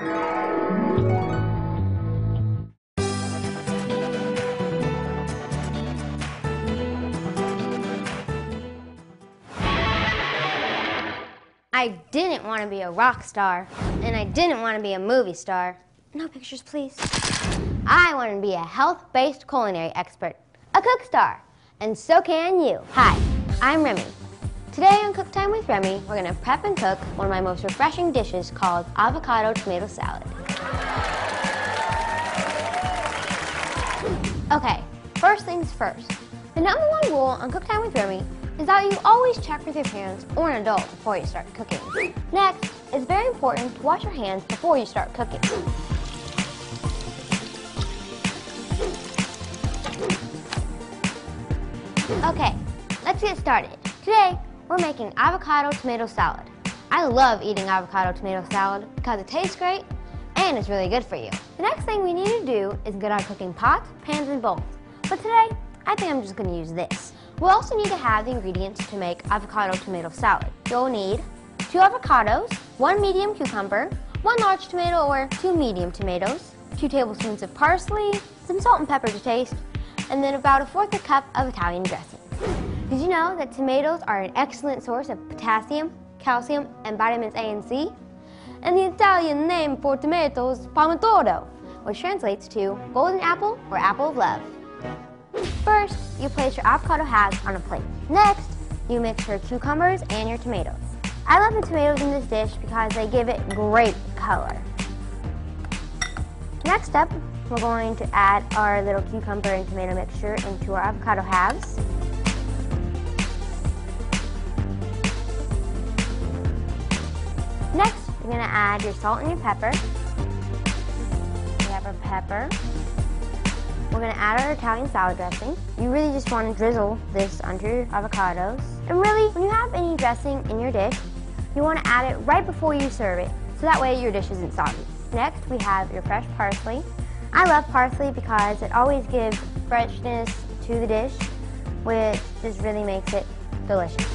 I didn't want to be a rock star, and I didn't want to be a movie star. No pictures, please. I want to be a health-based culinary expert, a cook star, and so can you. Hi, I'm Remy. Today on Cook Time with Remy, we're gonna prep and cook one of my most refreshing dishes called avocado tomato salad. Okay, first things first. The number one rule on Cook Time with Remy is that you always check with your parents or an adult before you start cooking. Next, it's very important to wash your hands before you start cooking. Okay, let's get started. Today, we're making avocado tomato salad. I love eating avocado tomato salad because it tastes great and it's really good for you. The next thing we need to do is get our cooking pots, pans, and bowls. But today, I think I'm just gonna use this. We'll also need to have the ingredients to make avocado tomato salad. You'll need two avocados, one medium cucumber, one large tomato or two medium tomatoes, two tablespoons of parsley, some salt and pepper to taste, and then about a fourth a cup of Italian dressing. Did you know that tomatoes are an excellent source of potassium, calcium, and vitamins A and C? And the Italian name for tomatoes is pomodoro, which translates to golden apple or apple of love. First, you place your avocado halves on a plate. Next, you mix your cucumbers and your tomatoes. I love the tomatoes in this dish because they give it great color. Next up, we're going to add our little cucumber and tomato mixture into our avocado halves. You're to add your salt and your pepper. We have our pepper. We're gonna add our Italian salad dressing. You really just wanna drizzle this onto your avocados. And really, when you have any dressing in your dish, you wanna add it right before you serve it, so that way your dish isn't soggy. Next, we have your fresh parsley. I love parsley because it always gives freshness to the dish, which just really makes it delicious.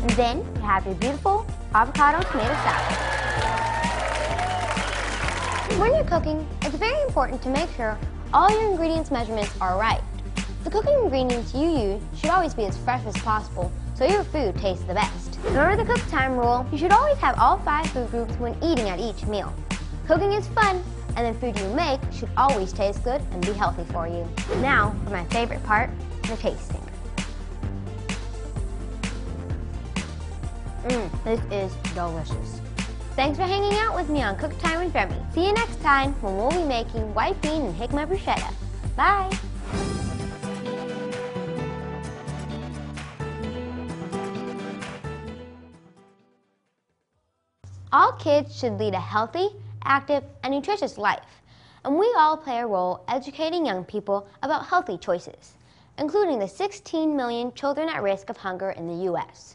And then you have your beautiful avocado tomato salad. When you're cooking, it's very important to make sure all your ingredients measurements are right. The cooking ingredients you use should always be as fresh as possible so your food tastes the best. Remember the cook time rule, you should always have all five food groups when eating at each meal. Cooking is fun, and the food you make should always taste good and be healthy for you. Now, for my favorite part, the tasting. Mmm, this is delicious. Thanks for hanging out with me on Cook Time with Remy. See you next time when we'll be making white bean and jicama bruschetta. Bye! All kids should lead a healthy, active, and nutritious life, and we all play a role educating young people about healthy choices, including the 16 million children at risk of hunger in the U.S.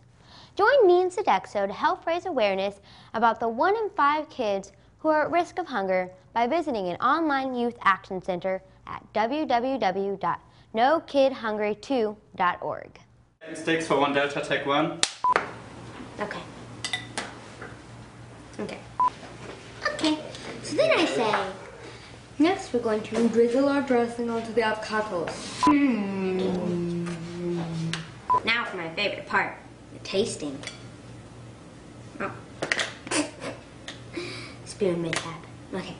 Join me and Sodexo to help raise awareness about the one in five kids who are at risk of hunger by visiting an online youth action center at www.nokidhungry2.org. Sticks for one Delta Tech 1. Okay. Okay. Okay. So then I say, next we're going to drizzle our dressing onto the avocados. Mm. Now for my favorite part, tasting. Oh. Spoon mishap. Okay.